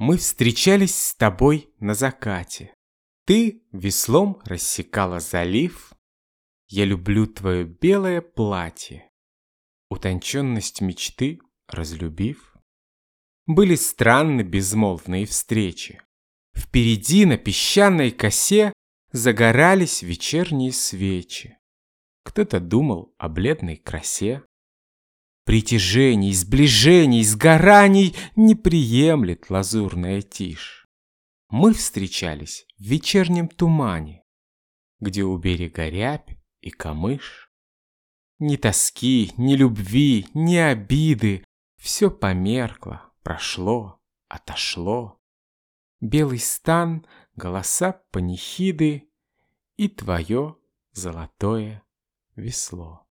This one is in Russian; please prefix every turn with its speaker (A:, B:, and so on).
A: Мы встречались с тобой на закате. Ты веслом рассекала залив. Я люблю твое белое платье. Утонченность мечты разлюбив. Были странны безмолвные встречи. Впереди на песчаной косе Загорались вечерние свечи. Кто-то думал о бледной красе. Притяжений, сближений, сгораний Не приемлет лазурная тишь. Мы встречались в вечернем тумане, Где у берега рябь и камыш. Ни тоски, ни любви, ни обиды, Все померкло, прошло, отошло. Белый стан, голоса панихиды И твое золотое весло.